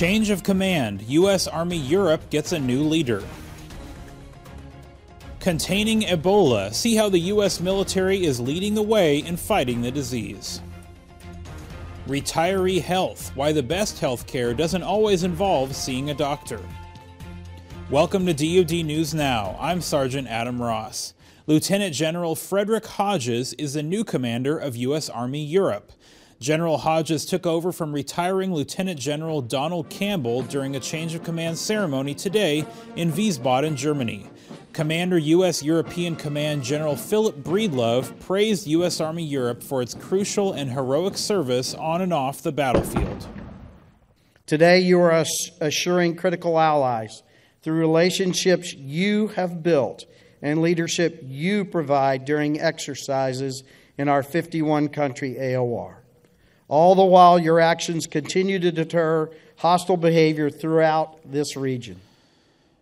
Change of command. U.S. Army Europe gets a new leader. Containing Ebola. See how the U.S. military is leading the way in fighting the disease. Retiree health. Why the best health care doesn't always involve seeing a doctor. Welcome to DoD News Now. I'm Sergeant Adam Ross. Lieutenant General Frederick Hodges is the new commander of U.S. Army Europe. General Hodges took over from retiring Lieutenant General Donald Campbell during a change of command ceremony today in Wiesbaden, Germany. Commander U.S. European Command General Philip Breedlove praised U.S. Army Europe for its crucial and heroic service on and off the battlefield. Today, you are assuring critical allies through relationships you have built and leadership you provide during exercises in our 51 country AOR. All the while, your actions continue to deter hostile behavior throughout this region.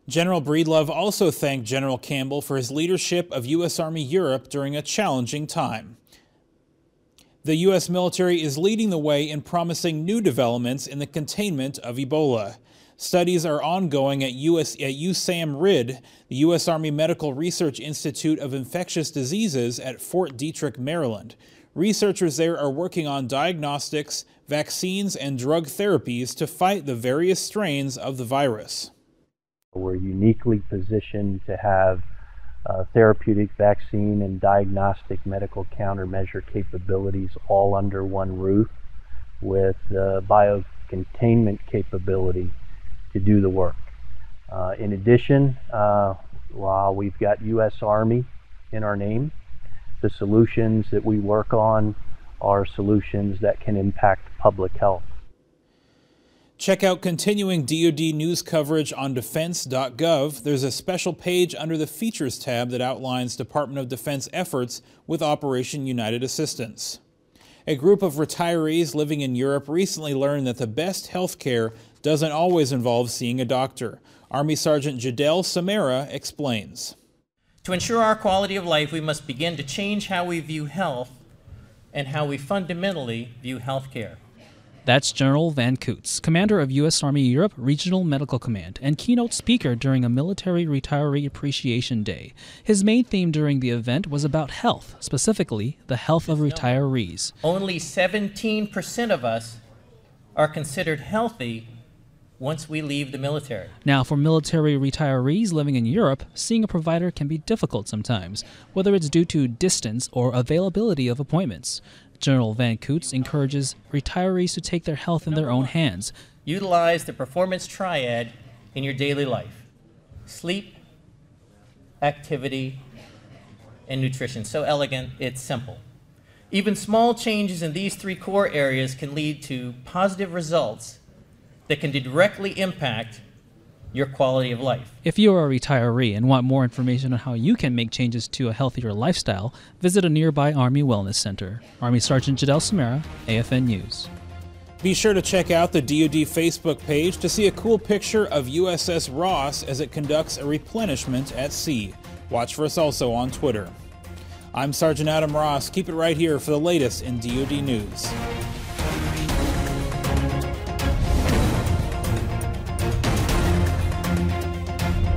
General Breedlove also thanked General Campbell for his leadership of U.S. Army Europe during a challenging time. The U.S. military is leading the way in promising new developments in the containment of Ebola. Studies are ongoing at, US, at USAMRIID, the U.S. Army Medical Research Institute of Infectious Diseases at Fort Detrick, Maryland. Researchers there are working on diagnostics, vaccines, and drug therapies to fight the various strains of the virus. We're uniquely positioned to have uh, therapeutic, vaccine, and diagnostic medical countermeasure capabilities all under one roof with uh, biocontainment capability to do the work. Uh, in addition, uh, while we've got U.S. Army in our name, the solutions that we work on are solutions that can impact public health. Check out continuing DoD news coverage on defense.gov. There's a special page under the Features tab that outlines Department of Defense efforts with Operation United Assistance. A group of retirees living in Europe recently learned that the best health care doesn't always involve seeing a doctor. Army Sergeant Jadel Samara explains. To ensure our quality of life, we must begin to change how we view health and how we fundamentally view health care. That's General Van Coots, commander of U.S. Army Europe Regional Medical Command and keynote speaker during a Military Retiree Appreciation Day. His main theme during the event was about health, specifically the health of retirees. Only 17% of us are considered healthy once we leave the military. Now, for military retirees living in Europe, seeing a provider can be difficult sometimes, whether it's due to distance or availability of appointments. General Van Coots encourages retirees to take their health in their own hands. Utilize the performance triad in your daily life sleep, activity, and nutrition. So elegant, it's simple. Even small changes in these three core areas can lead to positive results that can directly impact your quality of life. If you are a retiree and want more information on how you can make changes to a healthier lifestyle, visit a nearby Army Wellness Center. Army Sergeant Jadel Samara, AFN News. Be sure to check out the DoD Facebook page to see a cool picture of USS Ross as it conducts a replenishment at sea. Watch for us also on Twitter. I'm Sergeant Adam Ross. Keep it right here for the latest in DoD news.